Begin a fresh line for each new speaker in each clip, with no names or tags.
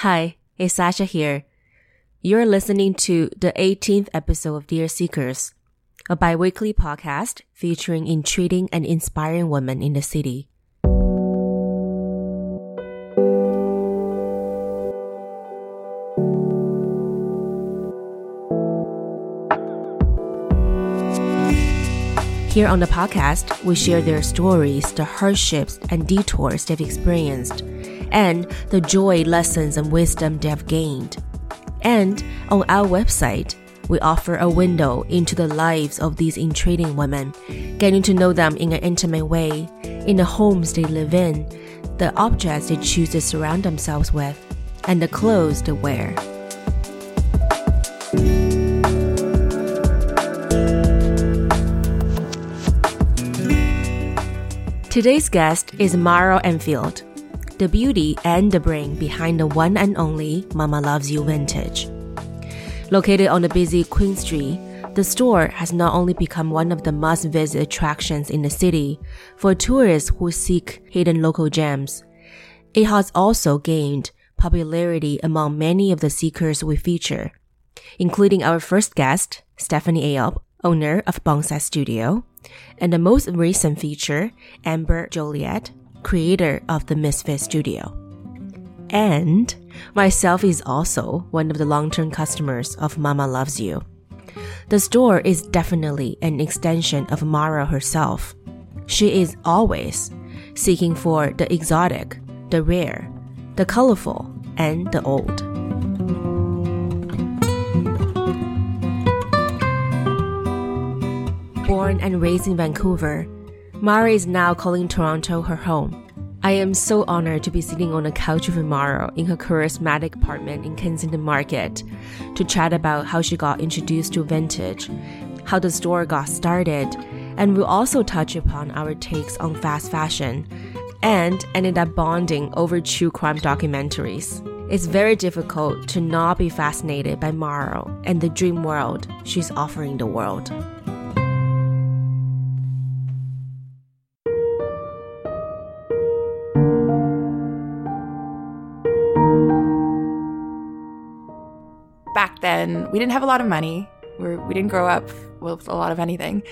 Hi, it's Sasha here. You're listening to the 18th episode of Dear Seekers, a biweekly podcast featuring intriguing and inspiring women in the city. Here on the podcast, we share their stories, the hardships and detours they've experienced, and the joy, lessons, and wisdom they have gained. And on our website, we offer a window into the lives of these intriguing women, getting to know them in an intimate way, in the homes they live in, the objects they choose to surround themselves with, and the clothes they wear. Today's guest is Mahro Anfield, the beauty and the brain behind the one and only Mama Loves You Vintage. Located on the busy Queen Street, the store has not only become one of the must visit attractions in the city for tourists who seek hidden local gems, it has also gained popularity among many of the seekers we feature, including our first guest, Stefanie Ayoub, owner of Boneset Studio, and the most recent feature, Amber Joliat, creator of the Misfit Studio. And myself is also one of the long-term customers of Mama Loves You. The store is definitely an extension of Mahro herself. She is always seeking for the exotic, the rare, the colorful, and the old. Born and raised in Vancouver, Mahro is now calling Toronto her home. I am so honored to be sitting on a couch with Mahro in her charismatic apartment in Kensington Market to chat about how she got introduced to vintage, how the store got started, and we'll also touch upon our takes on fast fashion and ended up bonding over true crime documentaries. It's very difficult to not be fascinated by Mahro and the dream world she's offering the world.
Back then we didn't have a lot of money. We're, we didn't grow up with a lot of anything.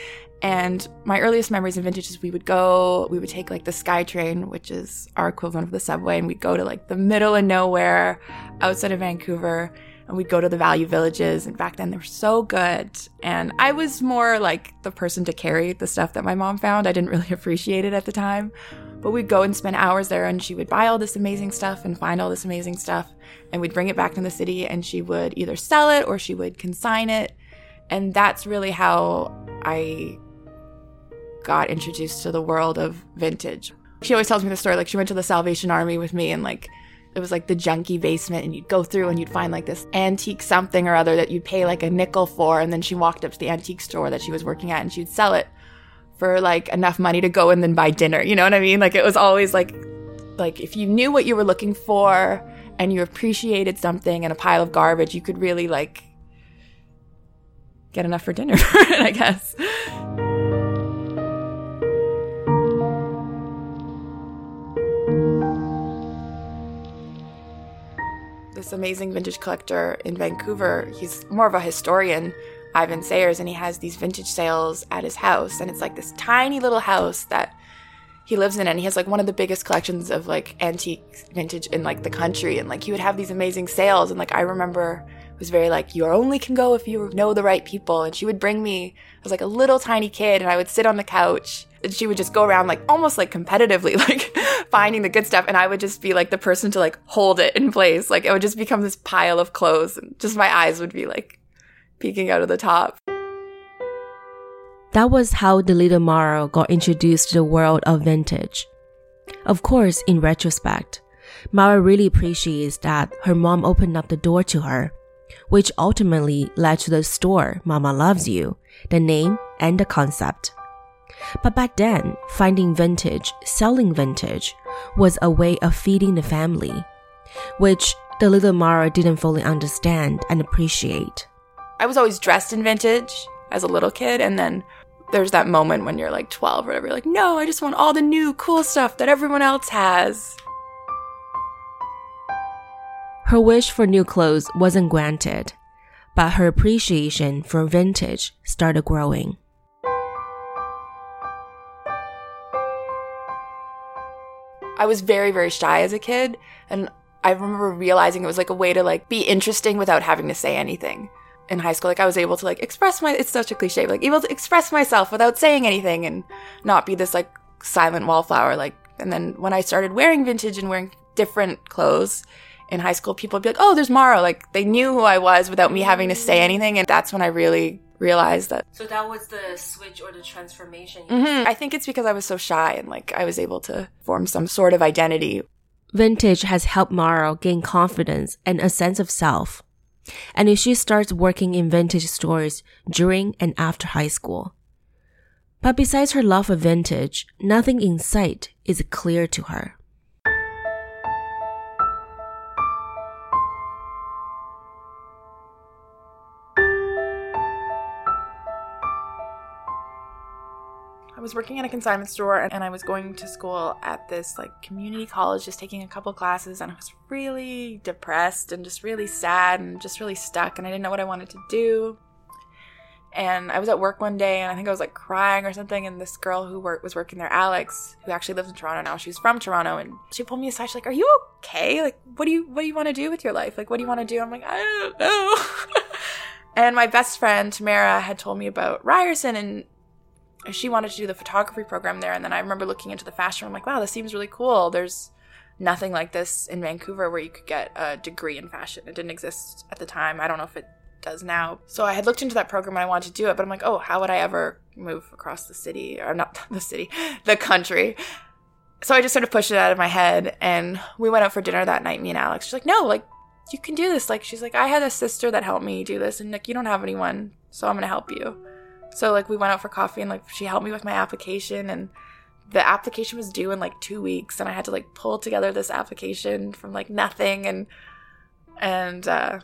And my earliest memories of vintage is we would go, we would take like the SkyTrain, which is our equivalent of the subway, and we'd go to like the middle of nowhere outside of Vancouver and we'd go to the value villages. And back then they were so good. And I was more like the person to carry the stuff that my mom found. I didn't really appreciate it at the time. But we'd go and spend hours there and she would buy all this amazing stuff and find all this amazing stuff. And we'd bring it back to the city and she would either sell it or she would consign it. And that's really how I got introduced to the world of vintage. She always tells me the story like she went to the Salvation Army with me and like it was like the junky basement and you'd go through and you'd find like this antique something or other that you'd pay like a nickel for and then she walked up to the antique store that she was working at and she'd sell it for like enough money to go and then buy dinner. You know what I mean? Like it was always like like if you knew what you were looking for and you appreciated something in a pile of garbage, you could really like get enough for dinner for it, I guess. This amazing vintage collector in Vancouver, he's more of a historian Ivan Sayers, and he has these vintage sales at his house, and it's like this tiny little house that he lives in, and he has like one of the biggest collections of like antique vintage in like the country, and like he would have these amazing sales, and like I remember it was very like you only can go if you know the right people, and she would bring me. I was like a little tiny kid, and I would sit on the couch, and she would just go around like almost like competitively, like finding the good stuff, and I would just be like the person to like hold it in place, like it would just become this pile of clothes, and just my eyes would be like peeking out of the top.
That was how the little Mahro got introduced to the world of vintage. Of course, in retrospect, Mahro really appreciates that her mom opened up the door to her, which ultimately led to the store Mama Loves You, the name and the concept. But back then, finding vintage, selling vintage, was a way of feeding the family, which the little Mahro didn't fully understand and appreciate.
I was always dressed in vintage as a little kid, and then there's that moment when you're like 12 or whatever, you're like, no, I just want all the new cool stuff that everyone else has.
Her wish for new clothes wasn't granted, but her appreciation for vintage started growing.
I was very, very shy as a kid. And I remember realizing it was like a way to like be interesting without having to say anything. In high school, like I was able to like express my, it's such a cliche, but, like able to express myself without saying anything and not be this like silent wallflower. Like, and then when I started wearing vintage and wearing different clothes in high school, people would be like, oh, there's Mahro. Like they knew who I was without me having to say anything. And that's when I really realized that.
So that was the switch or the transformation.
Mm-hmm. I think it's because I was so shy and like I was able to form some sort of identity.
Vintage has helped Mahro gain confidence and a sense of self. And she starts working in vintage stores during and after high school. But besides her love of vintage, nothing in sight is clear to her.
Was working at a consignment store and I was going to school at this like community college, just taking a couple classes, and I was really depressed and just really sad and just really stuck, and I didn't know what I wanted to do. And I was at work one day, and I think I was like crying or something. And this girl who work, was working there, Alex, who actually lives in Toronto now, she's from Toronto, and she pulled me aside. She's like, "Are you okay? Like, what do you what do you want to do with your life? Like, what do you want to do?" I'm like, "I don't know." and my best friend Tamara had told me about Ryerson, and she wanted to do the photography program there. And then I remember looking into the fashion. I'm like, wow, this seems really cool. There's nothing like this in Vancouver where you could get a degree in fashion. It didn't exist at the time. I don't know if it does now. So I had looked into that program and I wanted to do it, but I'm like, oh, how would I ever move across the city or not the city, the country? So I just sort of pushed it out of my head and we went out for dinner that night, me and Alex. She's like, no, like, you can do this. Like, she's like, I had a sister that helped me do this and like, you don't have anyone, so I'm to help you. So like we went out for coffee and like she helped me with my application and the application was due in like 2 weeks and I had to like pull together this application from like nothing and and uh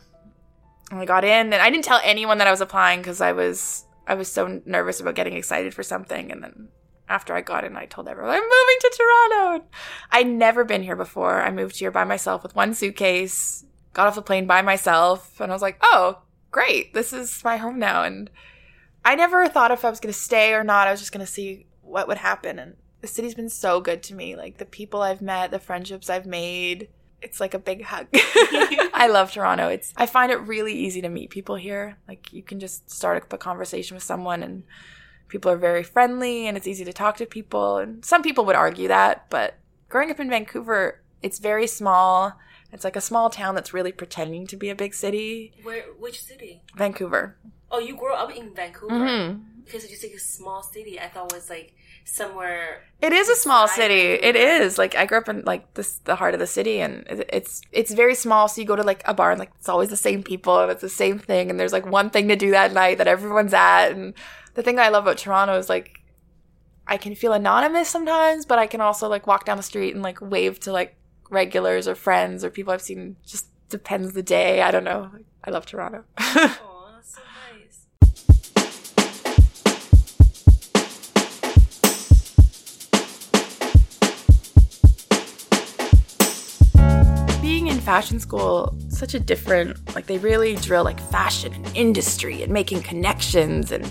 and I got in and I didn't tell anyone that I was applying cuz I was I was so nervous about getting excited for something and then after I got in I told everyone I'm moving to Toronto. I'd never been here before. I moved here by myself with one suitcase, got off the plane by myself and I was like, "Oh, great. This is my home now." And I never thought if I was going to stay or not. I was just going to see what would happen. And the city's been so good to me. Like the people I've met, the friendships I've made. It's like a big hug. I love Toronto. It's I find it really easy to meet people here. Like you can just start up a conversation with someone and people are very friendly and it's easy to talk to people. And some people would argue that, but growing up in Vancouver, it's very small. It's like a small town that's really pretending to be a big city.
Where which city?
Vancouver.
Oh, you grew up in Vancouver mm-hmm. because you say a small city. I thought it was like somewhere.
It is a small city. It is like I grew up in like this the heart of the city, and it's it's very small. So you go to like a bar, and like it's always the same people, and it's the same thing, and there's like one thing to do that night that everyone's at. And the thing I love about Toronto is like I can feel anonymous sometimes, but I can also like walk down the street and like wave to like regulars or friends or people I've seen. Just depends the day. I don't know. I love Toronto. fashion school such a different like they really drill like fashion and industry and making connections and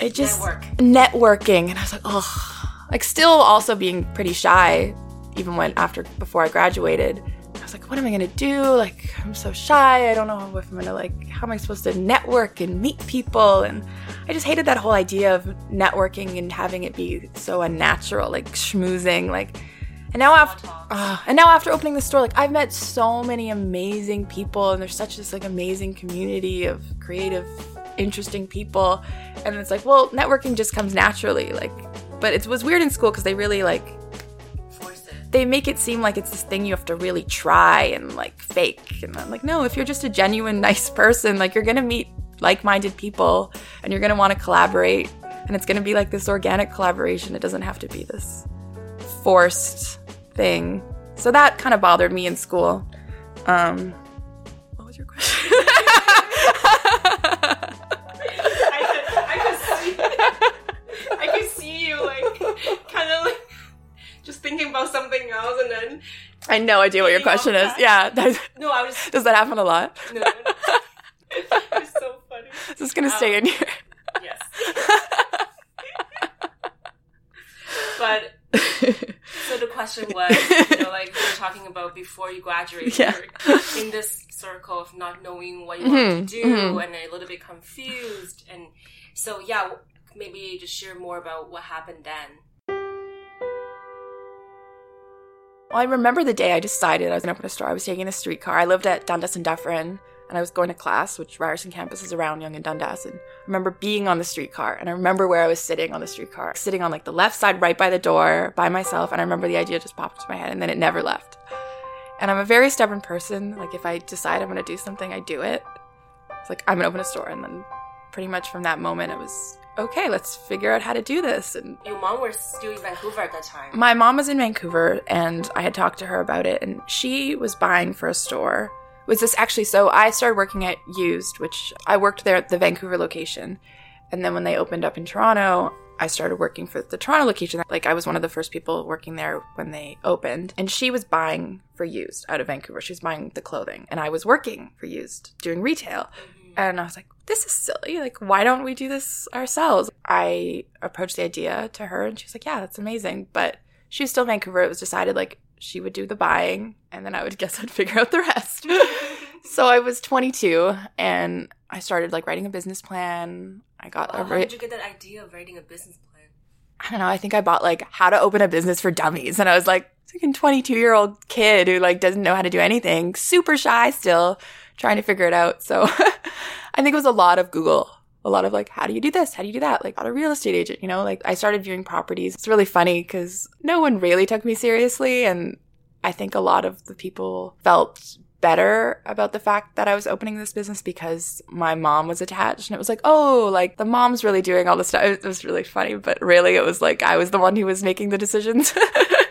it just
Network.
networking. And I was like oh like still also being pretty shy even when after before I graduated. I was like what am I gonna do? Like I'm so shy. I don't know if I'm gonna like how am I supposed to network and meet people? And I just hated that whole idea of networking and having it be so unnatural like schmoozing like and now after uh, and now after opening the store, like I've met so many amazing people, and there's such this like amazing community of creative, interesting people, and it's like, well, networking just comes naturally, like. But it was weird in school because they really like they make it seem like it's this thing you have to really try and like fake. And I'm like, no, if you're just a genuine nice person, like you're gonna meet like-minded people and you're gonna want to collaborate, and it's gonna be like this organic collaboration. It doesn't have to be this forced thing. So that kind of bothered me in school. Um, what was your question?
I, could, see, I could see you like kind of like just thinking about something else, and then
I had no idea what your question is. Yeah.
No, I was.
does that happen a lot?
No, no, no. it's so funny.
Is this gonna stay in here?
Yes. but question was, you know, like we were talking about before you graduated,
Yeah.
you're in this circle of not knowing what you want to do
mhm.
and a little bit confused. And so, yeah, maybe just share more about what happened then.
Well, I remember the day I decided I was going to open a store. I was taking a streetcar. I lived at Dundas and Dufferin, and I was going to class, which Ryerson campus is around Yonge and Dundas. And I remember being on the streetcar, and I remember where I was sitting on the streetcar, sitting on like the left side, right by the door, by myself. And I remember the idea just popped into my head, and then it never left. And I'm a very stubborn person. Like if I decide I'm going to do something, I do it. It's like I'm going to open a store, and then pretty much from that moment, it was okay. Let's figure out how to do this, and
Your mom was still in Vancouver at that time.
my mom was in Vancouver and I had talked to her about it and she was buying for a store. Was this actually so I started working at Used, which I worked there at the Vancouver location. And then when they opened up in Toronto, I started working for the Toronto location. Like I was one of the first people working there when they opened. And she was buying for Used out of Vancouver. She was buying the clothing and I was working for Used doing retail. And I was like, this is silly. Like, why don't we do this ourselves? I approached the idea to her and she was like, yeah, that's amazing. But she was still Vancouver. It was decided like she would do the buying and then I would guess I'd figure out the rest. so I was 22 and I started like writing a business plan. I got
Wow,
a
how did you get that idea of writing a business plan?
I don't know. I think I bought like how to open a business for dummies. And I was like, freaking 22 year old kid who like doesn't know how to do anything, super shy still, trying to figure it out. So I think it was a lot of Google, a lot of like, how do you do this? How do you do that? Like, not a real estate agent, you know, like I started viewing properties. It's really funny because no one really took me seriously. And I think a lot of the people felt better about the fact that I was opening this business because my mom was attached and it was like, oh, like the mom's really doing all this stuff. It was really funny, but really it was like I was the one who was making the decisions.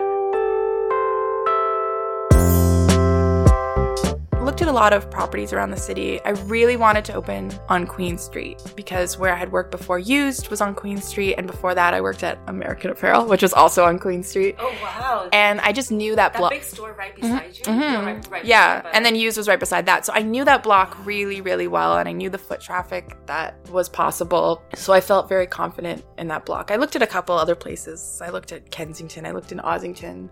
Looked at a lot of properties around the city. I really wanted to open on Queen Street because where I had worked before used was on Queen Street and before that I worked at American Apparel, which was also on Queen Street.
Oh wow!
And I just knew that
that
block.
big store right beside you.
Mhm.
No, right, right
yeah,
beside, but-
and then Used was right beside that. So I knew that block really, really well, and I knew the foot traffic that was possible. So I felt very confident in that block. I looked at a couple other places. I looked at Kensington. I looked in Ossington.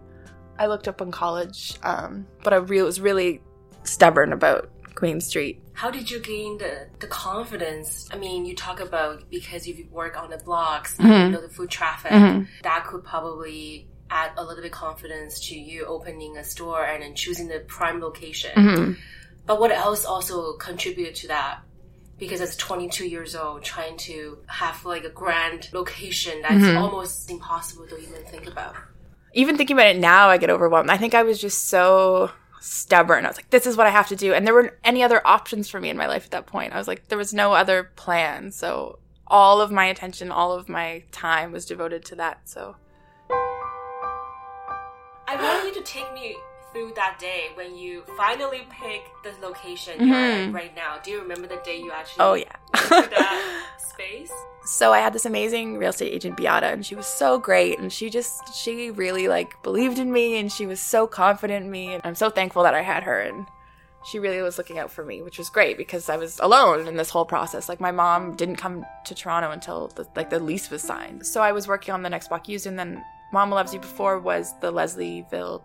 I looked up on college, um, but I re- was really stubborn about Queen Street.
How did you gain the, the confidence? I mean, you talk about because you work on the blocks,
Mhm.
you know, the food traffic,
Mhm.
that could probably add a little bit confidence to you opening a store and then choosing the prime location.
Mhm.
But what else also contributed to that? Because as 22 years old, trying to have like a grand location that's
Mhm.
almost impossible to even think about.
even thinking about it now, I get overwhelmed. I think I was just so stubborn. I was like, this is what I have to do. And there weren't any other options for me in my life at that point. I was like, there was no other plan. So all of my attention, all of my time was devoted to that. So
I want you to take me through that day when you finally pick the location
Mhm.
you're at right now. Do you remember the day you actually
Oh, yeah.
that space?
so I had this amazing real estate agent Beata and she was so great and she just she really like believed in me and she was so confident in me and I'm so thankful that I had her and she really was looking out for me which was great because I was alone in this whole process like my mom didn't come to Toronto until the, like the lease was signed so I was working on the next block used and then Mama Loves You before was the Leslieville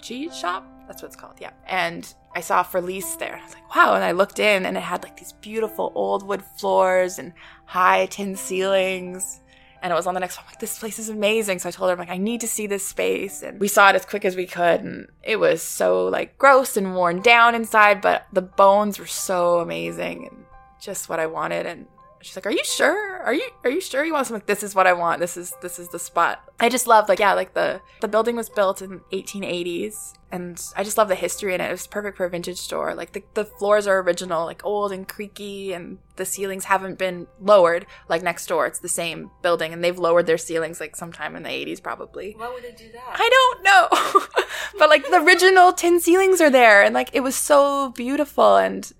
cheese shop that's what it's called yeah and I saw for lease there I was like wow and I looked in and it had like these beautiful old wood floors and high tin ceilings. And it was on the next one. I'm like, this place is amazing. So I told her, I'm like, I need to see this space. And we saw it as quick as we could. And it was so like gross and worn down inside, but the bones were so amazing and just what I wanted. And she's like, Are you sure? Are you are you sure you want something? Like, this is what I want. This is this is the spot. I just love like yeah, like the the building was built in 1880s and I just love the history in it. It was perfect for a vintage store. Like the, the floors are original, like old and creaky, and the ceilings haven't been lowered like next door. It's the same building, and they've lowered their ceilings like sometime in the 80s, probably.
Why would they do that?
I don't know. but like the original tin ceilings are there, and like it was so beautiful. And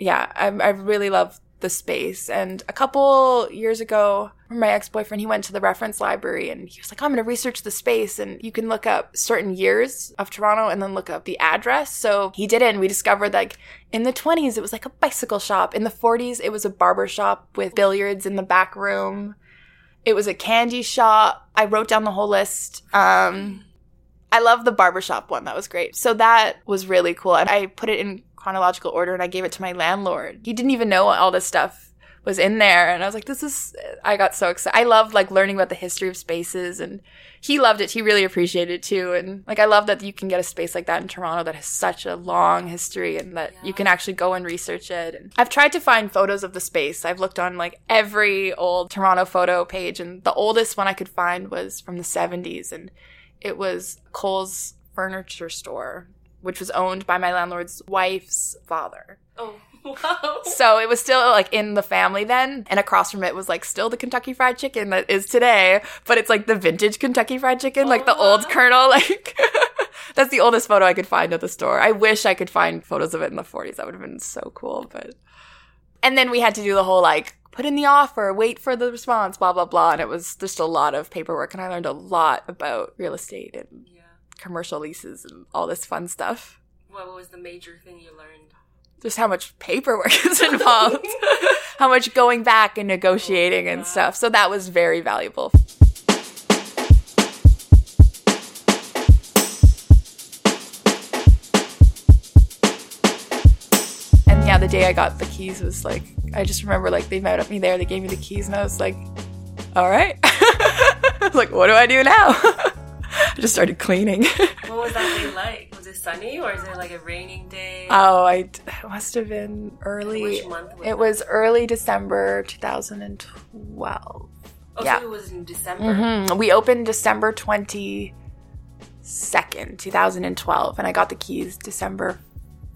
yeah, I, I really love the space. And a couple years ago, my ex boyfriend, he went to the reference library and he was like, I'm going to research the space. And you can look up certain years of Toronto and then look up the address. So he did it and we discovered like in the 20s, it was like a bicycle shop. In the 40s, it was a barber shop with billiards in the back room. It was a candy shop. I wrote down the whole list. Um, I love the barbershop one. That was great. So that was really cool. And I put it in chronological order and I gave it to my landlord. He didn't even know all this stuff was in there and I was like this is I got so excited. I love like learning about the history of spaces and he loved it. He really appreciated it too and like I love that you can get a space like that in Toronto that has such a long history and that yeah. you can actually go and research it. And I've tried to find photos of the space. I've looked on like every old Toronto photo page and the oldest one I could find was from the 70s and it was Cole's furniture store which was owned by my landlord's wife's father.
Oh. Wow.
So it was still like in the family then, and across from it was like still the Kentucky Fried Chicken that is today, but it's like the vintage Kentucky Fried Chicken, oh, like the oh, wow. old Colonel. Like that's the oldest photo I could find at the store. I wish I could find photos of it in the 40s. That would have been so cool. But and then we had to do the whole like put in the offer, wait for the response, blah blah blah, and it was just a lot of paperwork, and I learned a lot about real estate and yeah. Commercial leases and all this fun stuff.
What was the major thing you learned?
just how much paperwork is involved, how much going back and negotiating and oh, stuff. So that was very valuable. And yeah, the day I got the keys was like, I just remember like they met up me there, they gave me the keys, and I was like, all right. I was like, what do I do now? I just started cleaning.
what was that day like? Was it sunny or is it like a raining day?
Oh, I it must have been early.
Which month? Was
it was early December 2012.
Oh, yeah. so it was in December.
Mm-hmm. We opened December 22nd, 2012, and I got the keys December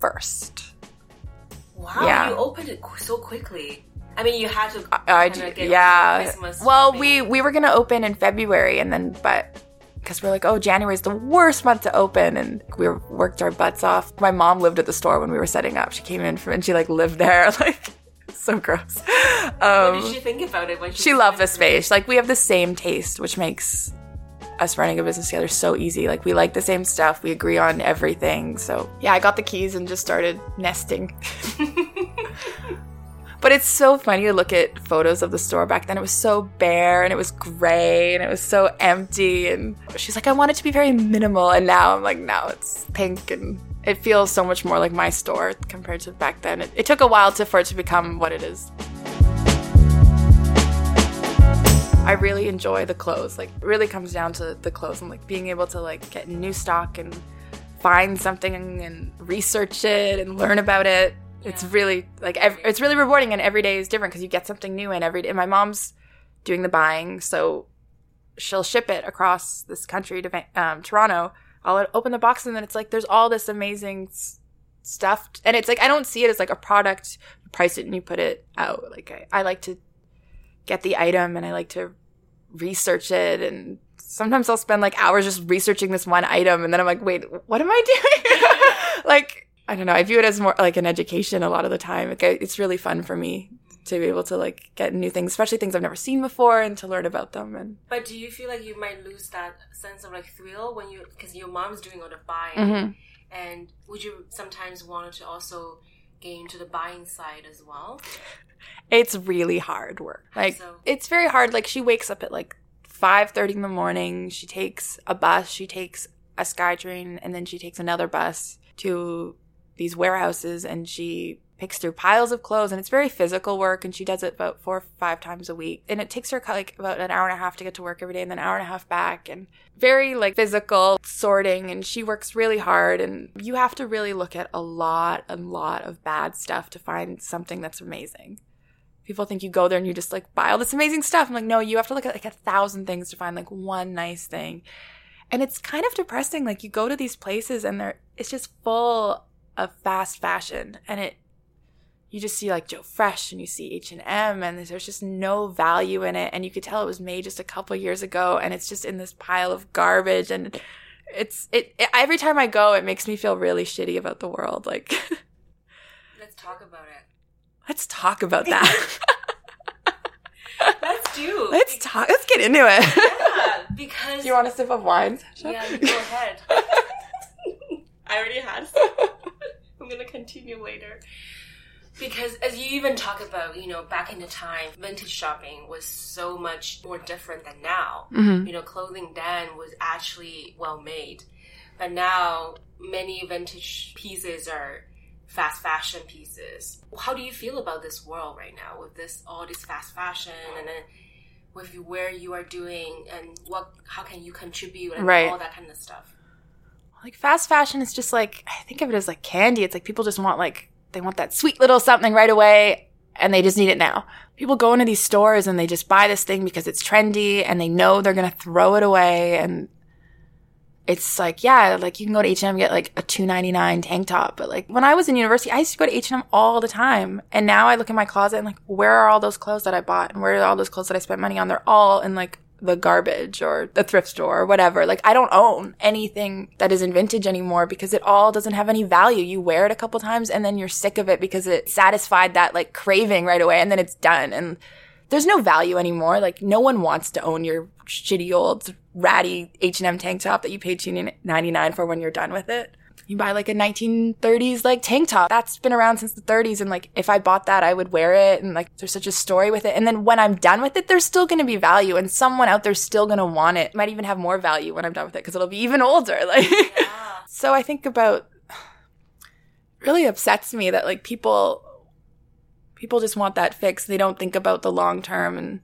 1st.
Wow, yeah. you opened it so quickly. I mean, you had to. I, I
yeah. Well, we we were gonna open in February, and then but because we're like, oh, January is the worst month to open, and we worked our butts off. My mom lived at the store when we were setting up. She came in from, and she like lived there, like so gross.
Um, what did she think about it when she?
She loved the space. Like we have the same taste, which makes us running a business together so easy. Like we like the same stuff, we agree on everything. So yeah, I got the keys and just started nesting. But it's so funny to look at photos of the store back then. It was so bare and it was gray and it was so empty. And she's like, I want it to be very minimal. And now I'm like, now it's pink and it feels so much more like my store compared to back then. It, it took a while to, for it to become what it is. I really enjoy the clothes. Like, it really comes down to the clothes and like being able to like get new stock and find something and research it and learn about it it's really like ev- it's really rewarding, and every day is different because you get something new and every day. And my mom's doing the buying, so she'll ship it across this country to um, Toronto. I'll open the box and then it's like there's all this amazing s- stuff, and it's like I don't see it as like a product. You price it and you put it out. Like I, I like to get the item and I like to research it and sometimes I'll spend like hours just researching this one item and then I'm like, wait, what am I doing? like I don't know. I view it as more like an education a lot of the time. It's really fun for me to be able to like get new things, especially things I've never seen before, and to learn about them. And
but do you feel like you might lose that sense of like thrill when you because your mom's doing all the buying,
mm-hmm.
and would you sometimes want to also get into the buying side as well?
It's really hard work. Like so? it's very hard. Like she wakes up at like five thirty in the morning. She takes a bus. She takes a SkyTrain, and then she takes another bus to these warehouses and she picks through piles of clothes and it's very physical work and she does it about four or five times a week. And it takes her like about an hour and a half to get to work every day and then an hour and a half back and very like physical sorting and she works really hard and you have to really look at a lot a lot of bad stuff to find something that's amazing. People think you go there and you just like buy all this amazing stuff. I'm like no you have to look at like a thousand things to find like one nice thing. And it's kind of depressing. Like you go to these places and they're it's just full of fast fashion and it you just see like Joe Fresh and you see H&M and there's just no value in it and you could tell it was made just a couple years ago and it's just in this pile of garbage and it's it, it every time I go it makes me feel really shitty about the world like
let's talk about it
Let's talk about that.
Let's do.
let's talk. Let's get into it.
Yeah, because
Do you want a sip of wine?
Yeah, go ahead. I already had. I'm gonna continue later. Because as you even talk about, you know, back in the time, vintage shopping was so much more different than now.
Mhm.
You know, clothing then was actually well made. But now, many vintage pieces are fast fashion pieces. How do you feel about this world right now with this, all this fast fashion and then with where you are doing and what, how can you contribute and
Right.
all that kind of stuff?
Like fast fashion is just like I think of it as like candy. It's like people just want like they want that sweet little something right away and they just need it now. People go into these stores and they just buy this thing because it's trendy and they know they're going to throw it away and it's like yeah, like you can go to H&M and get like a 2.99 tank top, but like when I was in university, I used to go to H&M all the time. And now I look in my closet and like where are all those clothes that I bought and where are all those clothes that I spent money on? They're all in like the garbage or the thrift store or whatever. Like I don't own anything that isn't vintage anymore because it all doesn't have any value. You wear it a couple times and then you're sick of it because it satisfied that like craving right away and then it's done. And there's no value anymore. Like no one wants to own your shitty old ratty H&M tank top that you paid $2.99 for when you're done with it. You buy like a 1930s like tank top. That's been around since the 30s and like if I bought that I would wear it and like there's such a story with it. And then when I'm done with it there's still going to be value and someone out there's still going to want it. Might even have more value when I'm done with it because it'll be even older. Like
Yeah.
so I think about really upsets me that like people people just want that fix. They don't think about the long term and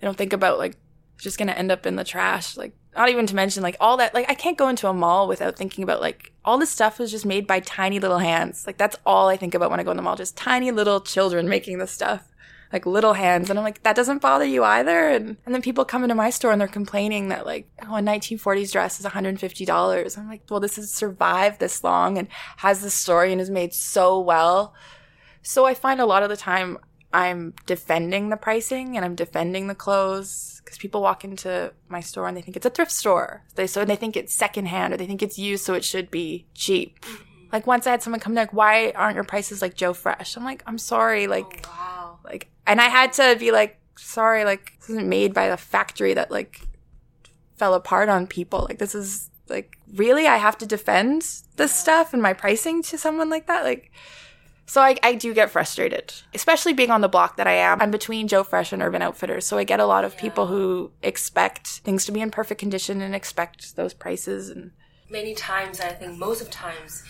they don't think about like it's just going to end up in the trash. Like not even to mention like all that like I can't go into a mall without thinking about like all this stuff was just made by tiny little hands. Like that's all I think about when I go in the mall, just tiny little children making this stuff. Like little hands. And I'm like, that doesn't bother you either. And and then people come into my store and they're complaining that like, oh, a 1940s dress is $150. I'm like, well, this has survived this long and has this story and is made so well. So I find a lot of the time I'm defending the pricing and I'm defending the clothes because people walk into my store and they think it's a thrift store. They so they think it's secondhand or they think it's used, so it should be cheap. Mm-hmm. Like once I had someone come to like, "Why aren't your prices like Joe Fresh?" I'm like, "I'm sorry, oh, like,
Oh, wow.
like," and I had to be like, "Sorry, like this isn't made by the factory that like fell apart on people. Like this is like really I have to defend this stuff and my pricing to someone like that, like." So I, I do get frustrated, especially being on the block that I am. I'm between Joe Fresh and Urban Outfitters. So I get a lot of people who expect things to be in perfect condition and expect those prices. And
many times i think most of times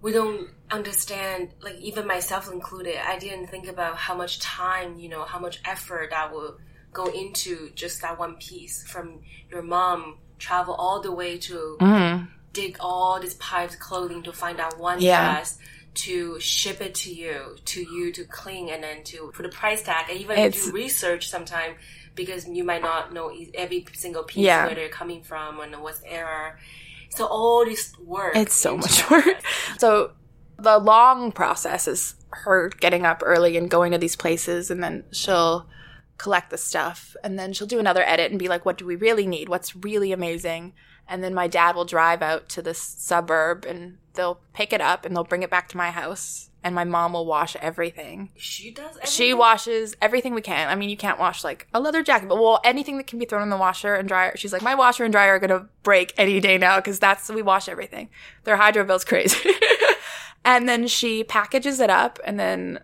we don't understand like even myself included i didn't think about how much time you know how much effort that will go into just that one piece from your mom travel all the way to mm-hmm. dig all these pipes clothing to find out one
Yeah.
dress to ship it to you to you to clean and then to put a price tag and even
It's-
do research sometime because you might not know every single piece
Yeah.
where they're coming from and what's error so all this work.
it's so much work. So the long process is her getting up early and going to these places and then she'll collect the stuff and then she'll do another edit and be like, what do we really need? What's really amazing? And then my dad will drive out to this suburb and they'll pick it up and they'll bring it back to my house and my mom will wash everything.
She does.
She washes everything we can. I mean, you can't wash like a leather jacket, but well, anything that can be thrown in the washer and dryer. She's like, my washer and dryer are gonna break any day now because that's we wash everything. Their hydro bill's crazy. and then she packages it up, and then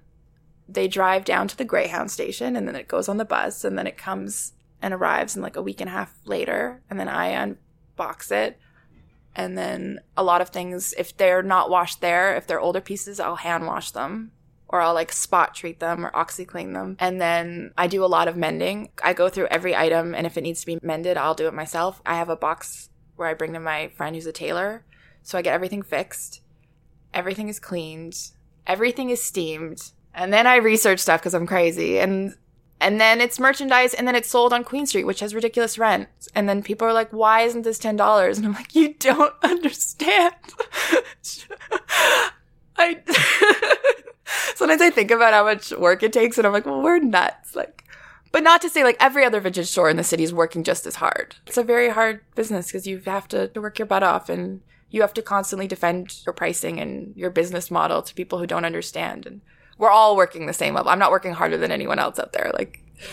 they drive down to the Greyhound station, and then it goes on the bus, and then it comes and arrives in like a week and a half later, and then I unbox it. And then a lot of things, if they're not washed there, if they're older pieces, I'll hand wash them or I'll like spot treat them or OxiClean them. And then I do a lot of mending. I go through every item and if it needs to be mended, I'll do it myself. I have a box where I bring to my friend who's a tailor. So I get everything fixed. Everything is cleaned. Everything is steamed. And then I research stuff because I'm crazy. And and then it's merchandise and then it's sold on Queen Street, which has ridiculous rent. And then people are like, why isn't this $10? And I'm like, you don't understand. I sometimes I think about how much work it takes and I'm like, well, we're nuts. Like, but not to say like every other vintage store in the city is working just as hard. It's a very hard business because you have to, to work your butt off and you have to constantly defend your pricing and your business model to people who don't understand. And we're all working the same level. I'm not working harder than anyone else out there. Like,
Yeah.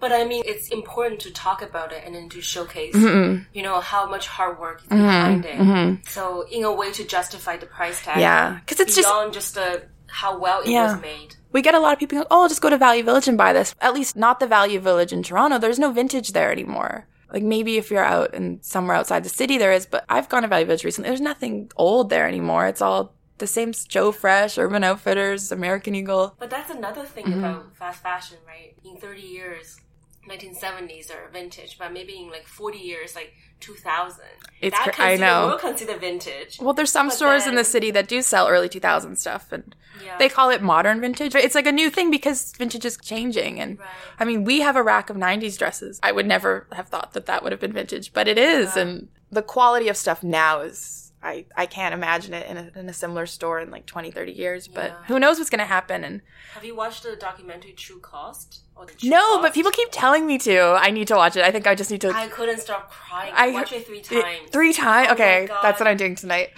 But I mean, it's important to talk about it and then to showcase, mm-hmm. you know, how much hard work is mm-hmm. behind it. Mm-hmm. So, in a way, to justify the price tag.
yeah, because it's just
beyond just the how well it
Yeah.
was made.
we get a lot of people. Go, oh, I'll just go to Value Village and buy this. At least not the Value Village in Toronto. There's no vintage there anymore. Like maybe if you're out and somewhere outside the city, there is. But I've gone to Value Village recently. There's nothing old there anymore. It's all the same Joe Fresh, Urban Outfitters, American Eagle.
But that's another thing
Mm-hmm.
about fast fashion, right? In 30 years, 1970s are vintage, but maybe in like 40 years, like 2000.
It's
that
cr- I know.
We'll consider vintage.
Well, there's some
But
stores in the city that do sell early 2000 stuff, and
Yeah.
they call it modern vintage. It's like a new thing because vintage is changing. And
Right.
I mean, we have a rack of 90s dresses. I would never have thought that that would have been vintage, but it is. And the quality of stuff now is. I, I can't imagine it in a, in a similar store in like 20, 30 years, but
Yeah.
who knows what's going to happen. And
Have you watched the documentary True Cost? Or True
no, but people keep telling me to. I need to watch it. I think I just need to.
I couldn't stop crying.
I-
watched it three times.
Three times?
Oh
okay, that's what I'm doing tonight.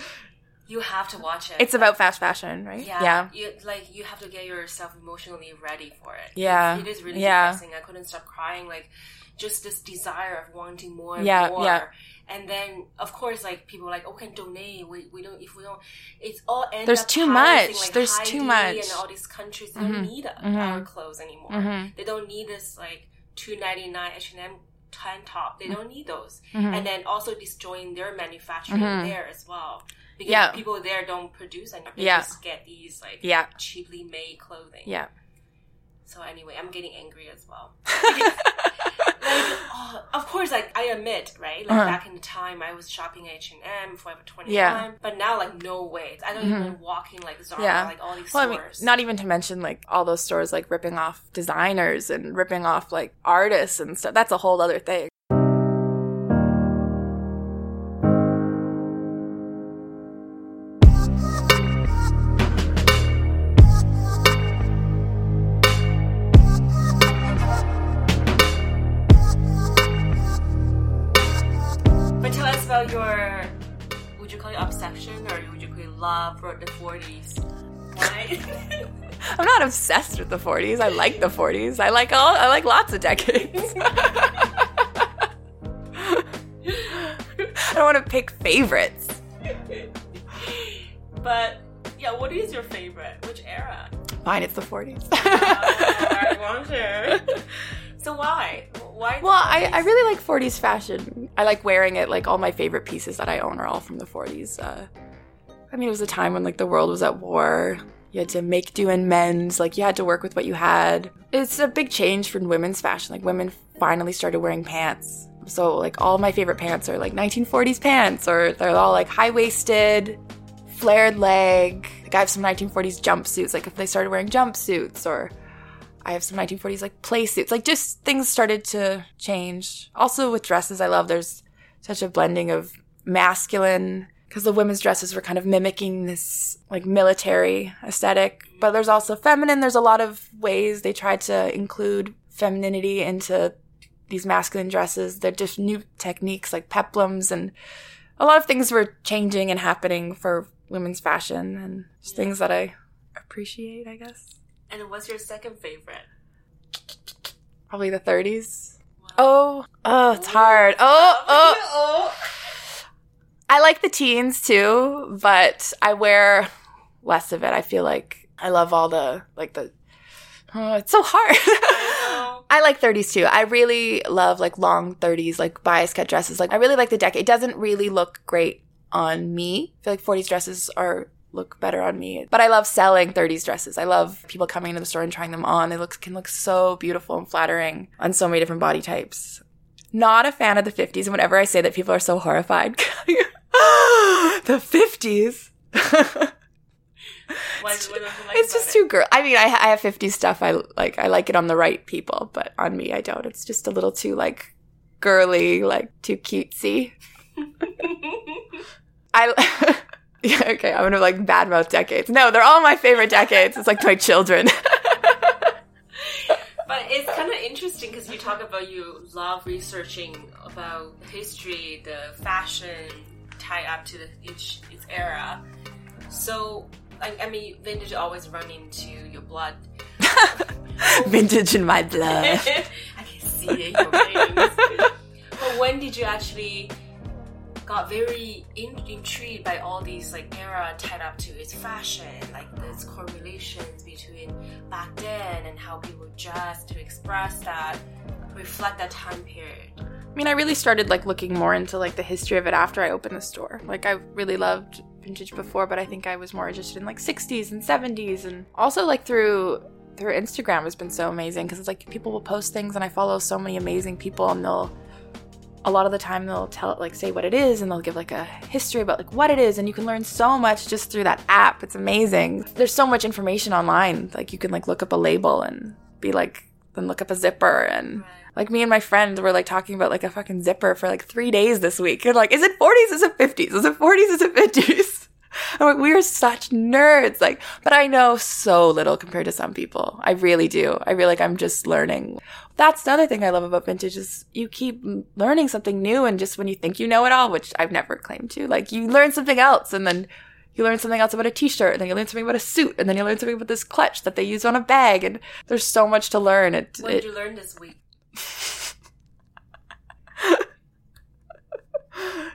You have to watch it.
It's about fast fashion, right?
yeah,
Yeah.
You, like you have to get yourself emotionally ready for it.
Yeah.
It is really
Yeah.
depressing. I couldn't stop crying. Like just this desire of wanting more and
Yeah,
more.
yeah.
And then of course, like people are like, oh, can donate. We, we don't if we don't. It's all end
There's
up
too much.
Like,
There's too much.
And all these countries they don't mm-hmm. need mm-hmm. our clothes anymore. Mm-hmm. They don't need this like two ninety nine H and M tank top. They don't need those. And then also destroying their manufacturing there as well. Because
Yeah.
people there don't produce anymore. They
Yeah.
just get these like
Yeah.
cheaply made clothing.
Yeah.
So anyway, I'm getting angry as well. like, oh, of course, like I admit, right? Like uh-huh. back in the time, I was shopping H and M, Forever Twenty One.
Yeah.
But now, like, no way. I don't mm-hmm. even walk in like Zara,
Yeah.
like all these
Well, I mean,
stores.
not even to mention like all those stores like ripping off designers and ripping off like artists and stuff. That's a whole other thing.
The
40s. I like the 40s. I like all. I like lots of decades. I don't want to pick favorites.
but yeah, what is your favorite? Which era?
Fine, it's the 40s.
I want to. So why? Why?
Well, I, I really like 40s fashion. I like wearing it. Like all my favorite pieces that I own are all from the 40s. Uh, I mean, it was a time when like the world was at war. You had to make do and mend. Like you had to work with what you had. It's a big change from women's fashion. Like women finally started wearing pants. So like all my favorite pants are like 1940s pants, or they're all like high waisted, flared leg. Like I have some 1940s jumpsuits. Like if they started wearing jumpsuits, or I have some 1940s like play suits. Like just things started to change. Also with dresses, I love there's such a blending of masculine because the women's dresses were kind of mimicking this like military aesthetic, but there's also feminine. There's a lot of ways they tried to include femininity into these masculine dresses. They're just new techniques like peplums and a lot of things were changing and happening for women's fashion and just things that I appreciate, I guess.
And what's your second favorite?
Probably the 30s. Oh, oh, it's hard. Oh, oh.
oh. oh.
I like the teens too, but I wear less of it. I feel like I love all the like the. Oh, it's so hard. I like 30s too. I really love like long 30s, like bias cut dresses. Like I really like the decade. It doesn't really look great on me. I feel like 40s dresses are look better on me. But I love selling 30s dresses. I love people coming into the store and trying them on. They look can look so beautiful and flattering on so many different body types. Not a fan of the 50s. And whenever I say that, people are so horrified. the 50s.
Why, what do like
It's just
it?
too girl. I mean, I, I have 50s stuff. I like. I like it on the right people, but on me, I don't. It's just a little too like girly, like too cutesy. I. yeah, okay, I'm gonna like badmouth decades. No, they're all my favorite decades. It's like my children.
But it's kind of interesting because you talk about you love researching about history, the fashion tie up to the, each its era. So Like, I mean, vintage always run into your blood.
Vintage in my blood.
I can see it in your veins. but when did you actually got very in, intrigued by all these like era tied up to its fashion, like there's correlations between back then and how people dress to express that, reflect that time period.
I mean, I really started like looking more into like the history of it after I opened the store. Like I really loved vintage before, but I think I was more interested in like 60s and 70s and also like through through Instagram has been so amazing because it's like people will post things and I follow so many amazing people and they'll a lot of the time they'll tell it like say what it is and they'll give like a history about like what it is and you can learn so much just through that app it's amazing there's so much information online like you can like look up a label and be like then look up a zipper and like me and my friend were like talking about like a fucking zipper for like three days this week and like is it 40s is it 50s is it 40s is it 50s I'm like, we are such nerds. Like, but I know so little compared to some people. I really do. I feel like I'm just learning. That's the other thing I love about vintage is you keep learning something new. And just when you think you know it all, which I've never claimed to, like you learn something else and then you learn something else about a t-shirt and then you learn something about a suit and then you learn something about this clutch that they use on a bag. And there's so much to learn. It,
what
it,
did you learn this week?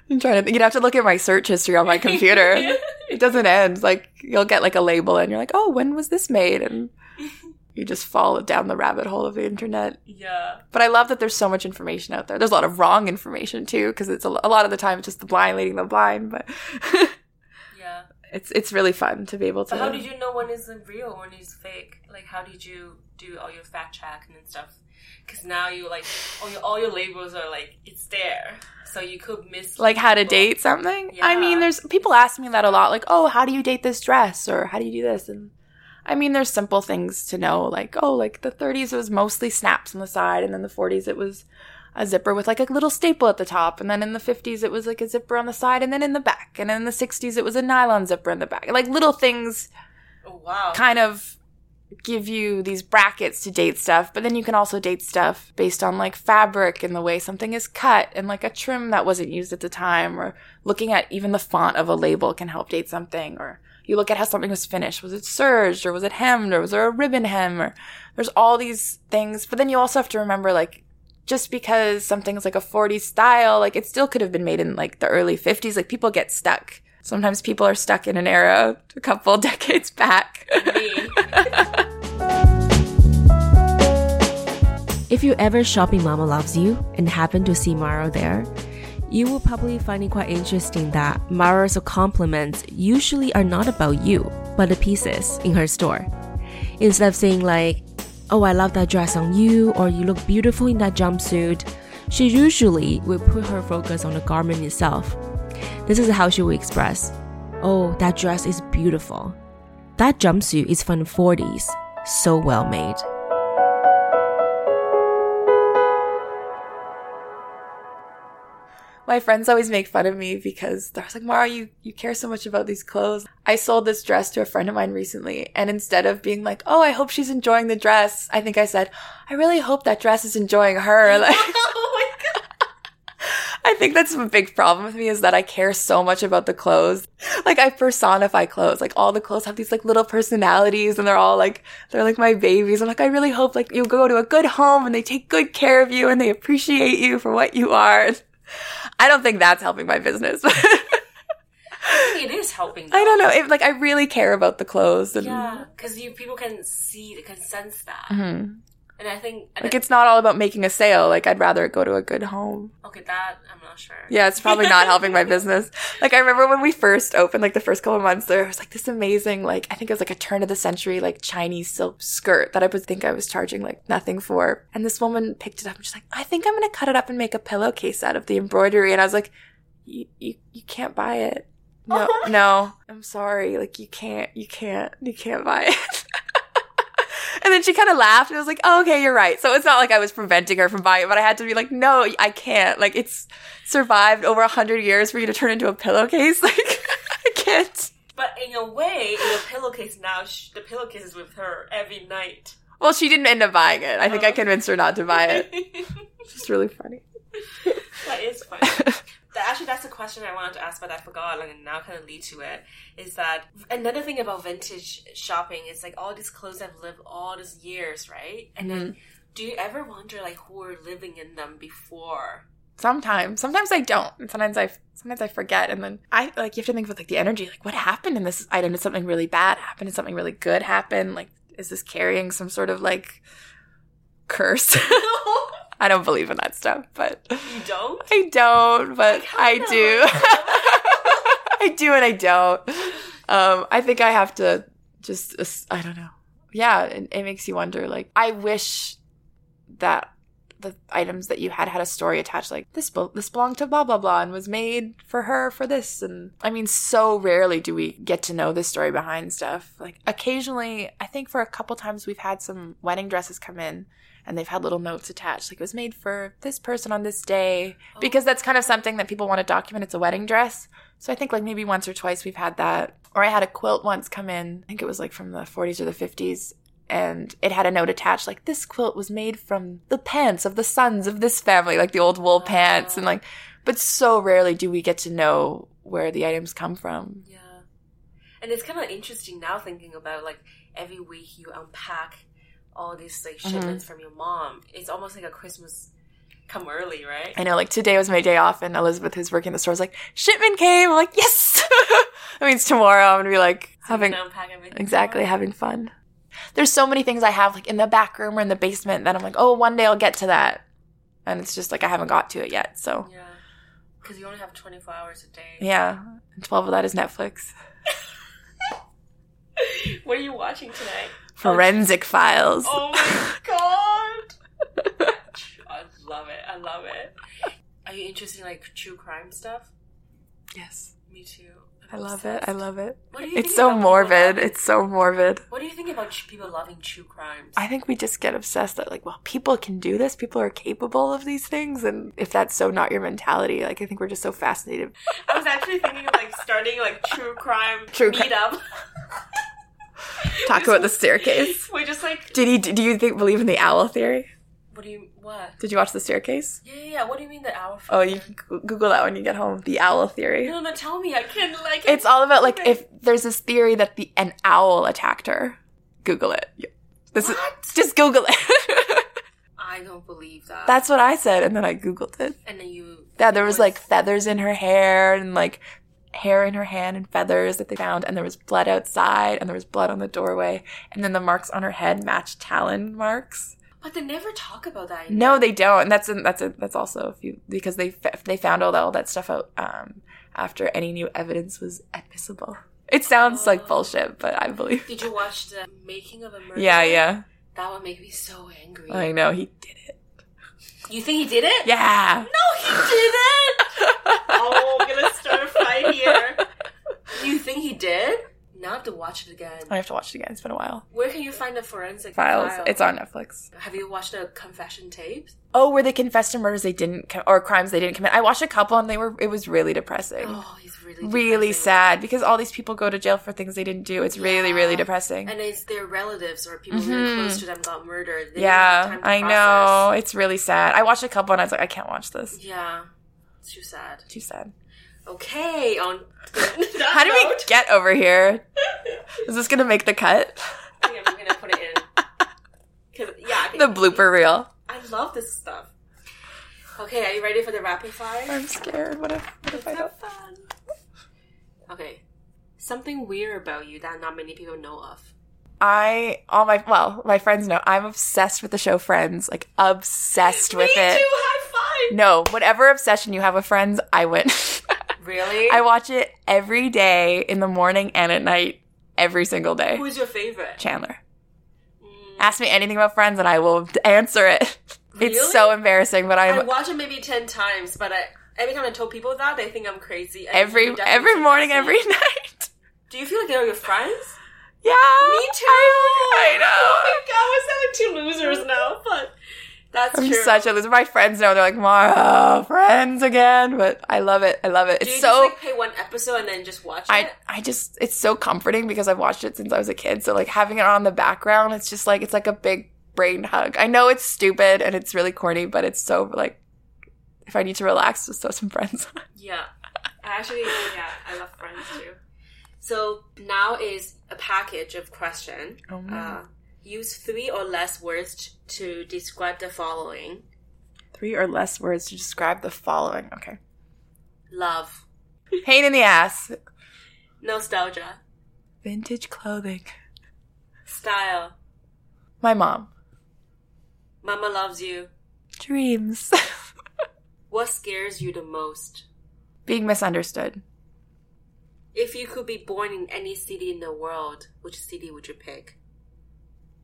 I'm trying to think. You'd have to look at my search history on my computer. it doesn't end. Like you'll get like a label and you're like, oh, when was this made? And you just fall down the rabbit hole of the internet.
Yeah.
But I love that there's so much information out there. There's a lot of wrong information too, because it's a, a, lot of the time it's just the blind leading the blind. But
yeah,
it's it's really fun to be able to.
But how did you know when is real, when is fake? Like, how did you do all your fact check and stuff? Because now you like all your all your labels are like it's there so you could miss
like how to date something. Yeah. I mean, there's people ask me that a lot, like, oh, how do you date this dress, or how do you do this, and I mean, there's simple things to know, like, oh, like the 30s it was mostly snaps on the side, and then the 40s it was a zipper with like a little staple at the top, and then in the 50s it was like a zipper on the side, and then in the back, and in the 60s it was a nylon zipper in the back, like little things.
Oh, wow.
Kind of give you these brackets to date stuff, but then you can also date stuff based on like fabric and the way something is cut and like a trim that wasn't used at the time or looking at even the font of a label can help date something or you look at how something was finished. Was it serged or was it hemmed or was there a ribbon hem or there's all these things. But then you also have to remember like just because something's like a 40s style, like it still could have been made in like the early 50s. Like people get stuck Sometimes people are stuck in an era a couple decades back.
if you ever shop in Mama Loves You and happen to see Mahro there, you will probably find it quite interesting that Mahro's compliments usually are not about you, but the pieces in her store. Instead of saying like, oh, I love that dress on you, or you look beautiful in that jumpsuit, she usually will put her focus on the garment itself this is how she will express Oh, that dress is beautiful. That jumpsuit is from the 40s. So well made.
my friends always make fun of me because they're like, Mahro, you, you care so much about these clothes. I sold this dress to a friend of mine recently, and instead of being like, oh, I hope she's enjoying the dress, I think I said, I really hope that dress is enjoying her. Like, oh I think that's a big problem with me is that I care so much about the clothes. Like I personify clothes. Like all the clothes have these like little personalities and they're all like, they're like my babies. I'm like, I really hope like you go to a good home and they take good care of you and they appreciate you for what you are. I don't think that's helping my business.
it is helping.
Though. I don't know. It, like I really care about the clothes. And,
yeah, because you people can see, can sense that. Mm-hmm. And I think
like it's not all about making a sale. Like I'd rather go to a good home.
Okay, that I'm not sure.
Yeah, it's probably not helping my business. Like I remember when we first opened, like the first couple months, there was like this amazing, like I think it was like a turn of the century, like Chinese silk skirt that I would think I was charging like nothing for. And this woman picked it up and she's like, I think I'm gonna cut it up and make a pillowcase out of the embroidery. And I was like, you you, you can't buy it. No, no, I'm sorry. Like you can't, you can't, you can't buy it. And then she kind of laughed and I was like, oh, okay, you're right. So it's not like I was preventing her from buying it, but I had to be like, no, I can't. Like it's survived over a hundred years for you to turn into a pillowcase. Like I can't.
But in a way, in a pillowcase now, the pillowcase is with her every night.
Well, she didn't end up buying it. I think I oh. convinced her not to buy it. It's just really funny.
That is funny. Actually, that's a question I wanted to ask, but I forgot. and now kind of lead to it. Is that another thing about vintage shopping? Is like all these clothes have lived all these years, right? And then, mm-hmm. do you ever wonder like who were living in them before?
Sometimes, sometimes I don't, and sometimes I sometimes I forget, and then I like you have to think about like the energy, like what happened in this item? Did something really bad happen? Did something really good happen? Like, is this carrying some sort of like curse? I don't believe in that stuff, but
You don't?
I don't, but I,
kinda
do. I do and I don't. Um, I think I have to just, uh, I don't know. Yeah, it, it makes you wonder. Like, I wish that the items that you had had a story attached. Like this, this belonged to blah blah blah and was made for her for this. And I mean, so rarely do we get to know the story behind stuff. Like occasionally, I think for a couple times we've had some wedding dresses come in and they've had little notes attached like it was made for this person on this day because that's kind of something that people want to document. It's a wedding dress. So i think like maybe once or twice we've had that. Or i had a quilt once come in i think it was like from the 40s or the 50s and it had a note attached like this quilt was made from the pants of the sons of this family like the old wool oh. pants and like but so rarely do we get to know where the items come from.
Yeah. And it's kind of interesting now thinking about like every week you unpack all these like
Mm-hmm.
shipments from your mom. It's almost like a Christmas come early, right?
I know, like today was my day off, and Elizabeth, who's working the store, was like, "Shipment came." I'm like, "Yes!" that means tomorrow I'm gonna be like
So
having
can unpack everything.
exactly
tomorrow.
having fun. There's so many things I have like in the back room or in the basement that I'm like, "Oh, one day I'll get to that," and it's just like I haven't got to it yet. So
Yeah. Because you only have 24 hours a day.
yeah, and twelve of that is Netflix.
What are you watching tonight?
Forensic Files.
Oh my god! I love it. I love it. Are you interested in like true crime stuff?
Yes,
Me too.
I love it. I love it.
What do you
It's so morbid. It's so morbid.
What do you think about people loving true crimes?
I think we just get obsessed that like, well, people can do this. People are capable of these things, and if that's so not your mentality, like I think we're just so fascinated.
I was actually thinking of like starting like true crime
True cri-
meetup.
Talk about the staircase.
We just like
Did you do you think believe in the owl theory?
what do you what?
Did you watch the staircase?
Yeah, yeah, yeah. What do you mean the hour?
Oh, you can Google that when you get home. The owl theory.
No, no, tell me. I can't like.
It's all about like if there's this theory that the an owl attacked her. Google it. This is just Google it.
I don't believe that.
That's what I said, and then I Googled it.
and then you.
Yeah, there was
What?
like feathers in her hair and like hair in her hand and feathers that they found, and there was blood outside, and there was blood on the doorway, and then the marks on her head matched talon marks.
But they never talk about that.
No, they don't. And that's a, that's a, that's also a few because they they found all that, all that stuff out um, after any new evidence was admissible. It sounds like bullshit, but I believe.
Did you watch the making of a murder?
Yeah, yeah.
That would make me so angry.
I know he did it.
You think he did it?
Yeah.
No, he didn't. oh, I'm gonna start a fight here. You think he did? Now I have to watch it again.
I have to watch it again. It's been a while.
Where can you find the forensic
Files.
file?
It's on Netflix.
Have you watched the confession tapes?
Oh, where they confessed to murders they didn't com- or crimes they didn't commit. I watched a couple and they were. It was really depressing.
Oh, he's really
really
depressing.
sad because all these people go to jail for things they didn't do. It's really, really depressing.
And it's their relatives or people really close mm-hmm. to them got murdered. They
yeah, I
process.
know. It's really sad. I watched a couple and I was like, I can't watch this.
Yeah, it's too sad.
Too sad.
Okay, on
How do we get over here? Is this gonna make the cut?
I think I'm gonna put it in. Cause yeah, I think-
The blooper reel.
I love this stuff. Okay, are you ready for the rapid fire?
I'm scared. What if, what if I don't?
Have fun. Okay, something weird about you that not many people know of.
I all my well, my friends know I'm obsessed with the show Friends. Like obsessed with
Me
it.
too. High five.
No, whatever obsession you have with Friends, I win.
Really?
I watch it every day in the morning and at night, every single day.
Who's your favorite?
Chandler.
Mm,
Ask me anything about Friends and I will answer it. It's so embarrassing, but
I
I'm
watch it maybe ten times, but I, every time I tell people that, they think I'm crazy.
Every every morning,
that's
every night.
Do you feel like they're your friends?
Yeah,
Me too.
I, know.
Oh my god, we're sounding two losers now, but that's.
I'm
true.
such a loser. My friends know they're like, Mahro, Friends again, but I love it. I love it.
Do
It's
you
so.
just like pay one episode and then just watch
I,
it?
I just it's so comforting because I've watched it since I was a kid. So like having it on the background, it's just like it's like a big brain hug. I know it's stupid and it's really corny, but it's so like if I need to relax, just throw some friends. on.
Yeah. Actually, yeah, I love friends too. So now is a package of question.
Oh,
uh, use three or less words to describe the following:
Three or less words to describe the following. Okay.
love,
Pain in the ass.
nostalgia,
Vintage clothing.
style.
My mom.
Mama loves you.
Dreams.
What scares you the most?
Being misunderstood.
If you could be born in any city in the world, which city would you pick?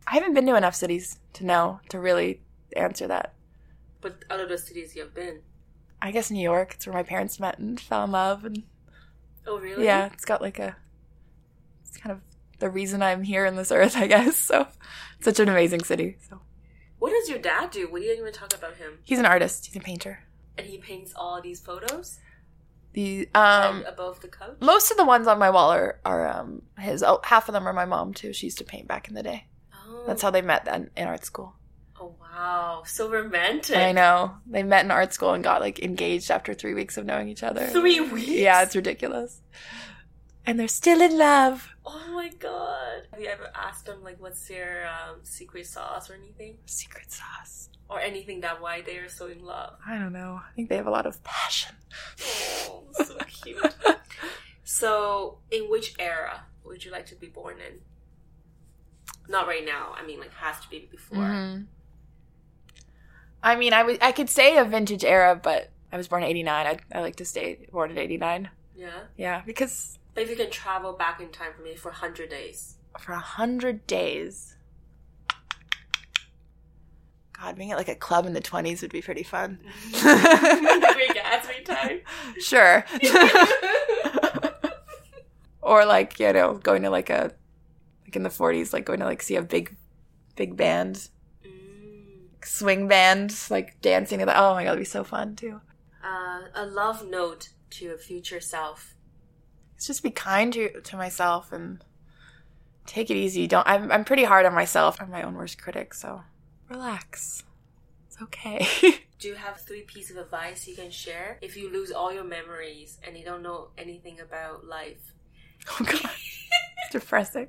I haven't been to enough cities to know to really answer that.
But out of the cities you have been.
I guess New York. It's where my parents met and fell in love, and
Oh, really?
yeah, it's got like a. It's kind of the reason I'm here in this earth, I guess. So, it's such an amazing city. So
What does your dad do? We didn't even talk about him.
he's an artist. He's a painter.
And he paints all these photos
The um
and above the couch.
most of the ones on my wall are are um his. Oh, half of them are my mom too. She used to paint back in the day. That's how they met then in art school.
Oh wow, so romantic.
I know they met in art school and got like engaged after three weeks of knowing each other.
Three weeks.
Yeah, it's ridiculous. And they're still in love.
Oh my god. Have you ever asked them like what's their um, secret sauce or anything?
Secret sauce.
Or anything that why they are so in love?
I don't know. I think they have a lot of passion.
Oh, so cute. so, in which era would you like to be born in? Not right now. I mean, like has to be before.
Mhm. I mean, I could say a vintage era, but I was born in '89. I I like to stay born in '89.
Yeah.
Yeah, because
But if you can travel back in time for me for hundred days.
for a hundred days, God, being at like a club in the twenties would be pretty fun.
Gatsby time.
sure. or like you know, going to like a like in the '40s, like going to like see a big, big band,
Mm.
swing band, like dancing. Oh my god, it'd be so fun too.
Uh, a love note to your future self.
It's just be kind to to myself and take it easy. Don't I'm I'm pretty hard on myself. I'm my own worst critic, so relax. It's okay.
Do you have three pieces of advice you can share if you lose all your memories and you don't know anything about life?
oh god. It's depressing.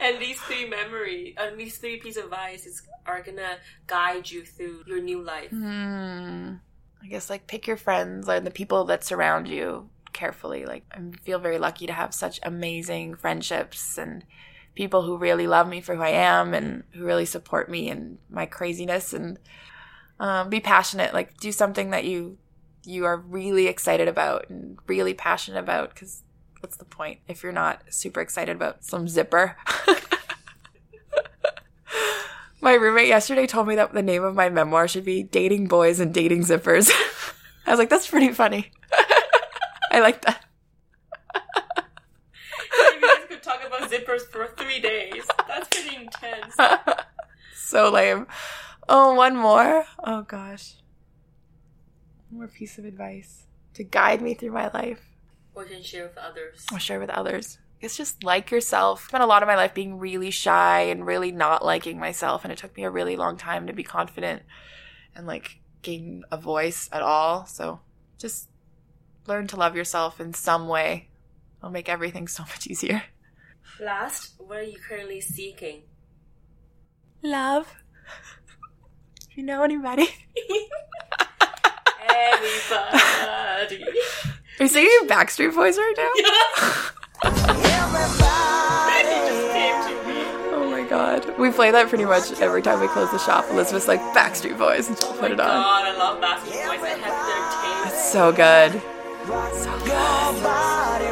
and these three memory, uh, these three pieces of advice is, are gonna guide you through your new life.
Hmm. I guess like pick your friends and the people that surround you carefully. Like I feel very lucky to have such amazing friendships and people who really love me for who I am and who really support me in my craziness and um, be passionate. Like do something that you you are really excited about and really passionate about because what's the point if you're not super excited about some zipper? My roommate yesterday told me that the name of my memoir should be Dating Boys and Dating Zippers. I was like, that's pretty funny. I like that.
you guys could talk about zippers for three days. That's pretty intense.
so lame. Oh, one more. Oh gosh. One more piece of advice to guide me through my life.
Or can share with others.
I'll share with others. It's just like yourself. I spent a lot of my life being really shy and really not liking myself, and it took me a really long time to be confident and like gain a voice at all. So just learn to love yourself in some way. It'll make everything so much easier.
Last, what are you currently seeking?
Love. If you know anybody.
Everybody.
Are you singing Backstreet Boys right now?
It just came to me.
Oh my god. We play that pretty much every time we close the shop. Elizabeth's like Backstreet Boys and she'll
Oh
put it on.
god, I love Backstreet Boys. I have their taste.
So good. So good.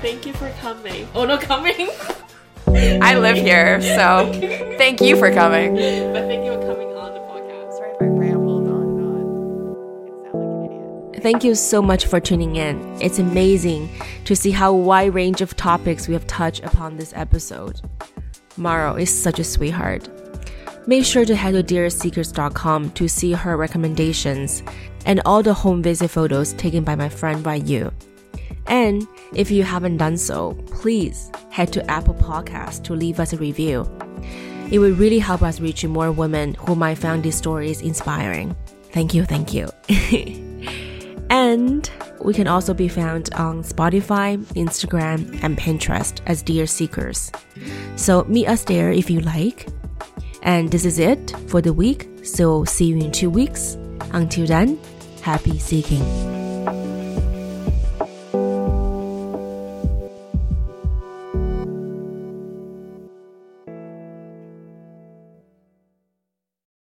Thank you for coming. Oh no, coming.
I live here, so thank you for coming.
but thank you for coming on the podcast.
Sorry if I rambled on and on. I sound like an idiot.
Thank you so much for tuning in. It's amazing to see how wide range of topics we have touched upon this episode. Mahro is such a sweetheart. Make sure to head to dearseekers.com to see her recommendations and all the home visit photos taken by my friend Ryu. And if you haven't done so, please head to Apple Podcasts to leave us a review. It would really help us reach more women who might find these stories inspiring. Thank you, thank you. and we can also be found on Spotify, Instagram, and Pinterest as Dear Seekers. So meet us there if you like. And this is it for the week. So see you in two weeks. Until then, happy seeking.